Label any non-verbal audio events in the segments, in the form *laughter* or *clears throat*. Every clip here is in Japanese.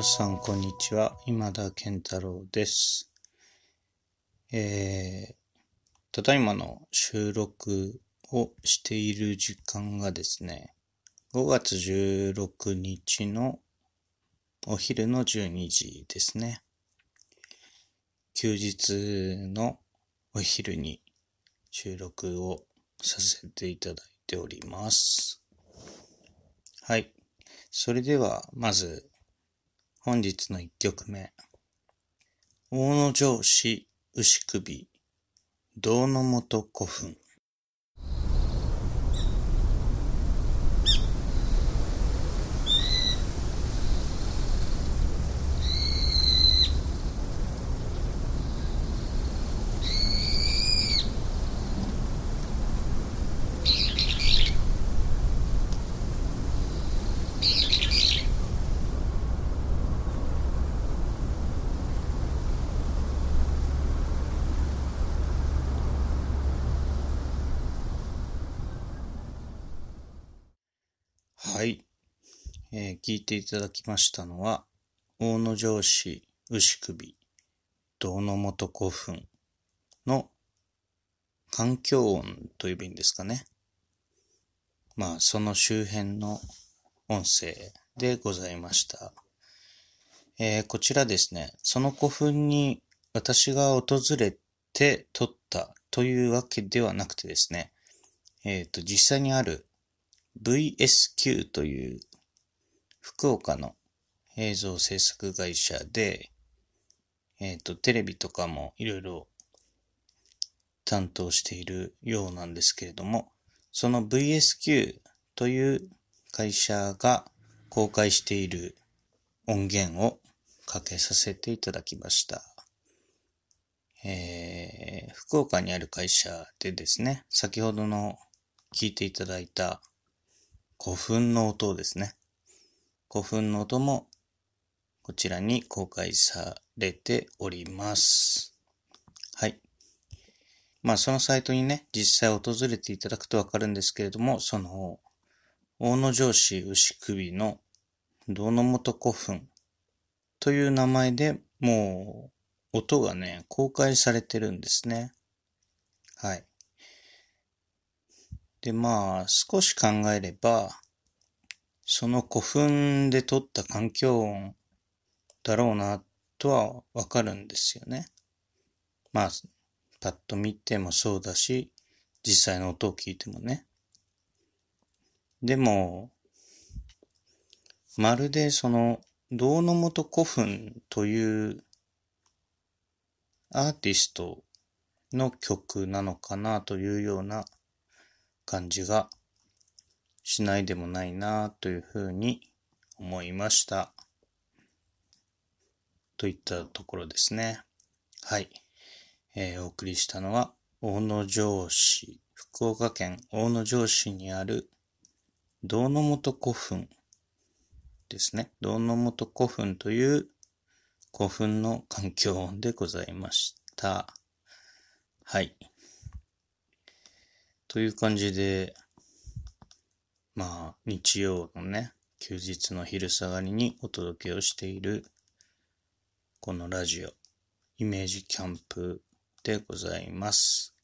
皆さん、こんにちは。今田健太郎です。えー、ただいまの収録をしている時間がですね、5月16日のお昼の12時ですね。休日のお昼に収録をさせていただいております。はい。それでは、まず、本日の一曲目。大野城市牛首、道の元古墳。はい。えー聞いていただきましたのは、大野城市牛首、銅の元古墳の環境音という便ですかね。まあ、その周辺の音声でございました。えーこちらですね、その古墳に私が訪れて撮ったというわけではなくてですね、えっ、と、実際にある VSQ という福岡の映像制作会社で、えっ、と、テレビとかもいろいろ担当しているようなんですけれども、その VSQ という会社が公開している音源をかけさせていただきました。えー、福岡にある会社でですね、先ほどの聞いていただいた古墳の音ですね。古墳の音もこちらに公開されております。はい。まあそのサイトにね、実際訪れていただくとわかるんですけれども、その大野城市牛首の銅の元古墳という名前でもう音がね、公開されてるんですね。はい。で、まあ、少し考えれば、その古墳で撮った環境音だろうなとはわかるんですよね。まあ、パッと見てもそうだし、実際の音を聞いてもね。でも、まるでその、銅の元古墳というアーティストの曲なのかなというような感じがしないでもないなというふうに思いました。といったところですね。はい。えーお送りしたのは、大野城市、福岡県大野城市にある銅の元古墳ですね。銅の元古墳という古墳の環境音でございました。はい。という感じで、まあ、日曜のね、休日の昼下がりにお届けをしている、このラジオ、イメージキャンプでございます。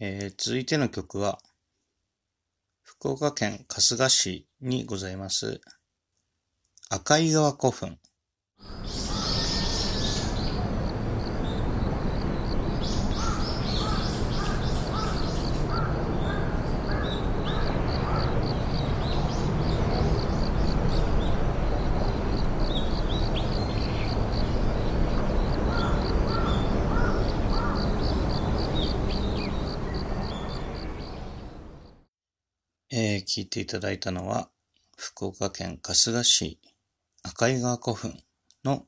えー続いての曲は、福岡県春日市にございます、赤井川古墳。聞いていただいたのは、福岡県春日市赤井川古墳の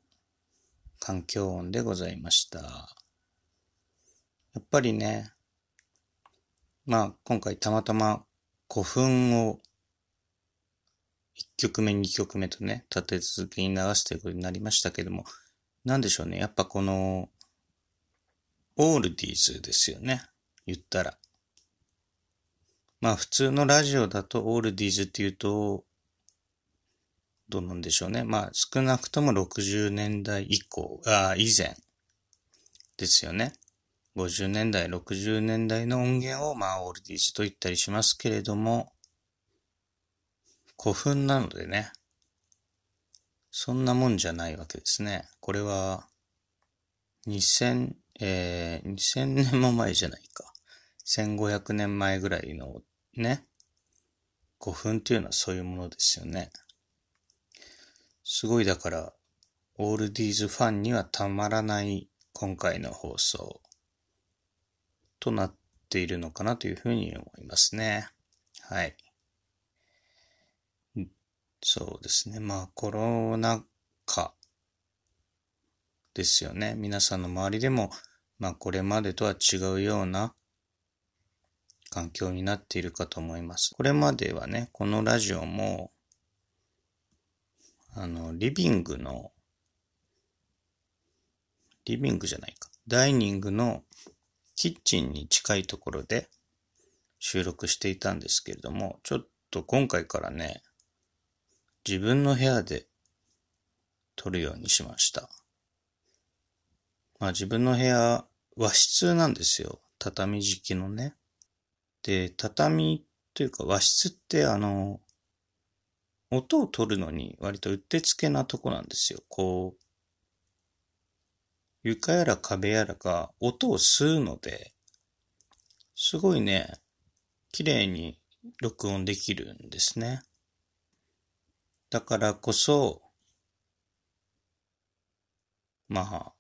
環境音でございました。やっぱりね、まあ今回たまたま古墳を1曲目2曲目とね、立て続けに流すということになりましたけども、なんでしょうね、やっぱこの、オールディーズですよね、言ったら。まあ普通のラジオだとオールディーズって言うと、どうなんでしょうね。まあ、少なくとも60年代以降、あ以前ですよね。50年代、60年代の音源を、まあ、オールディーズと言ったりしますけれども、古墳なのでね、そんなもんじゃないわけですね。これは、2000、えー、2000年も前じゃないか。1500年前ぐらいのね、古墳っていうのはそういうものですよね。すごいだから、オールディーズファンにはたまらない今回の放送となっているのかなというふうに思いますね。はい。そうですね。まあコロナ禍ですよね。皆さんの周りでも、まあこれまでとは違うような環境になっているかと思います。これまではね、このラジオも、あの、リビングの、リビングじゃないか。ダイニングのキッチンに近いところで収録していたんですけれども、ちょっと今回からね、自分の部屋で撮るようにしました。まあ自分の部屋、和室なんですよ。畳敷きのね。で、畳というか和室ってあの、音を取るのに割とうってつけなとこなんですよ。こう、床やら壁やらが音を吸うので、すごいね、綺麗に録音できるんですね。だからこそ、まあ、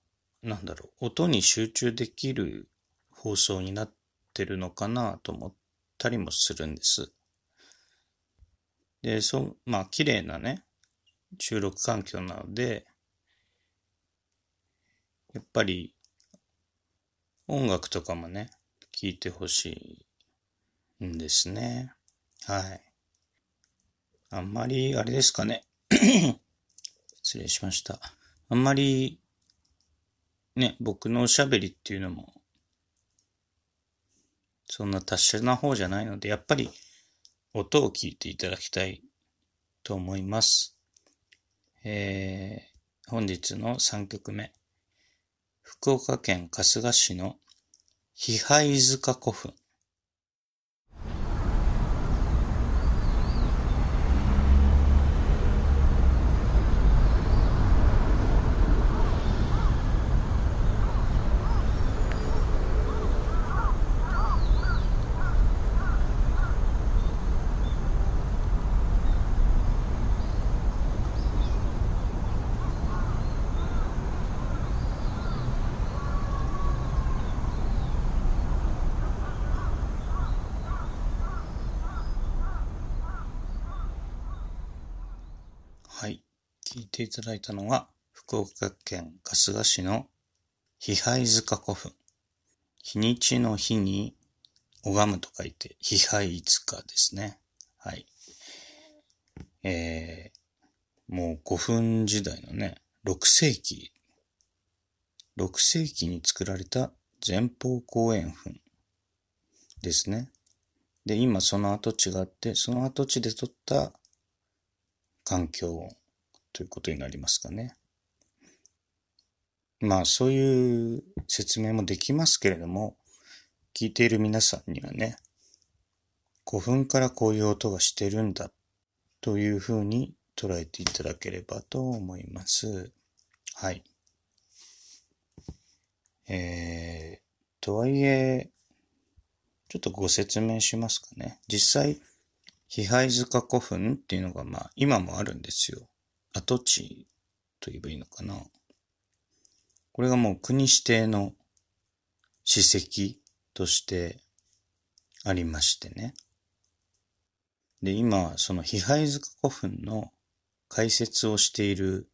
なんだろう、音に集中できる放送になってるのかなと思ったりもするんです。で、そう、まあ、綺麗なね、収録環境なので、やっぱり音楽とかもね、聴いてほしいんですね。はい。あんまり、あれですかね。*coughs* 失礼しました。あんまり、ね、僕のおしゃべりっていうのも、そんな達者な方じゃないので、やっぱり音を聞いていただきたいと思います。えー、本日の3曲目。福岡県春日市の比配塚古墳。聞いていただいたのは、福岡県春日市の比配塚古墳。日にちの日に拝むと書いて、比配塚ですね。はい。えー、もう古墳時代のね、6世紀、6世紀に作られた前方後円墳ですね。で、今その跡地があって、その跡地で撮った環境音ということになりますかね。まあそういう説明もできますけれども、聞いている皆さんにはね、古墳からこういう音がしてるんだというふうに捉えていただければと思います。はい。えー、とはいえ、ちょっとご説明しますかね。実際、比配塚古墳っていうのがまあ今もあるんですよ。跡地と言えばいいのかな。これがもう国指定の史跡としてありましてね。で、今、その比配塚古墳の解説をしている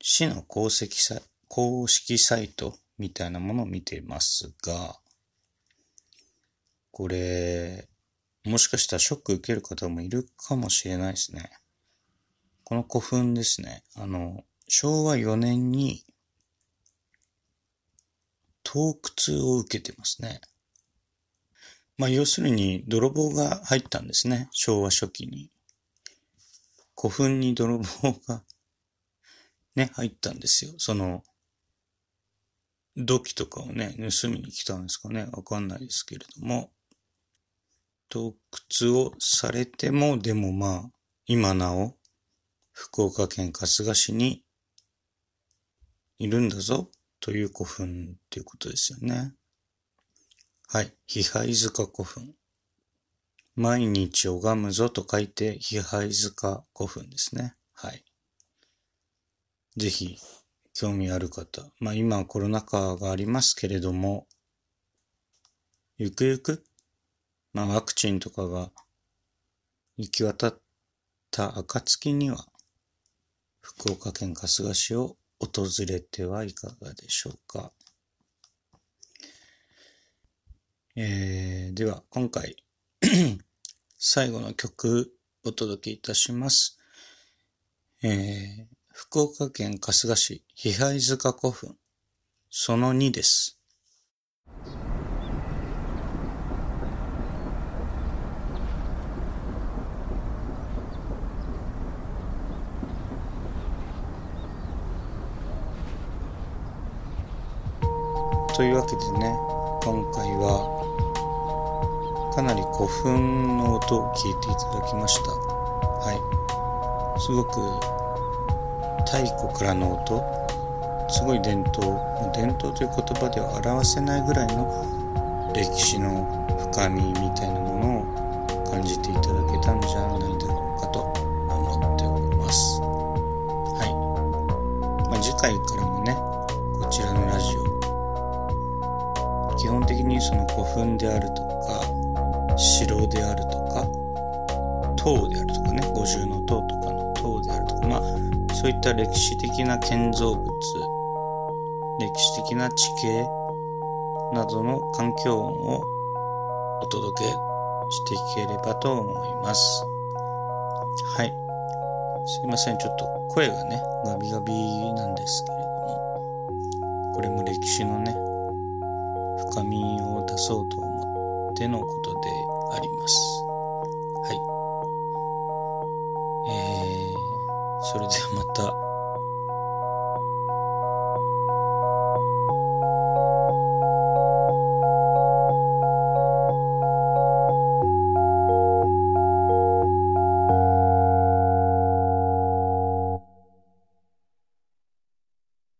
市の公式サ公式サイトみたいなものを見ていますが、これ、もしかしたらショック受ける方もいるかもしれないですね。この古墳ですね。あの、昭和4年に、盗掘を受けてますね。まあ、要するに、泥棒が入ったんですね。昭和初期に。古墳に泥棒がね、入ったんですよ。その、土器とかをね、盗みに来たんですかね。わかんないですけれども。洞窟をされても、でもまあ、今なお、福岡県春日市にいるんだぞ、という古墳っていうことですよね。はい。批配塚古墳。毎日拝むぞと書いて、批配塚古墳ですね。はい。ぜひ、興味ある方。まあ今コロナ禍がありますけれども、ゆくゆく、まあワクチンとかが行き渡った暁には、福岡県春日市を訪れてはいかがでしょうか。えー、では、今回 *clears throat* 最後の曲お届けいたします。えー、福岡県春日市、比配塚古墳、その2です。というわけでね、今回はかなり古墳の音を聞いていただきました。はい。すごく太古からの音すごい伝統伝統という言葉では表せないぐらいの歴史の深みみたいなものを感じていただけたんじゃないだろうかと思っておりますはい、まあ、次回からその古墳であるとか城であるとか塔であるとかね五重の塔とかの塔であるとかまあそういった歴史的な建造物、歴史的な地形などの環境音をお届けしていければと思います。はい。すいません。ちょっと声がね、ガビガビなんですけれども、これも歴史のね、深みを出そうと思ってのことであります。はい。えーそれではまた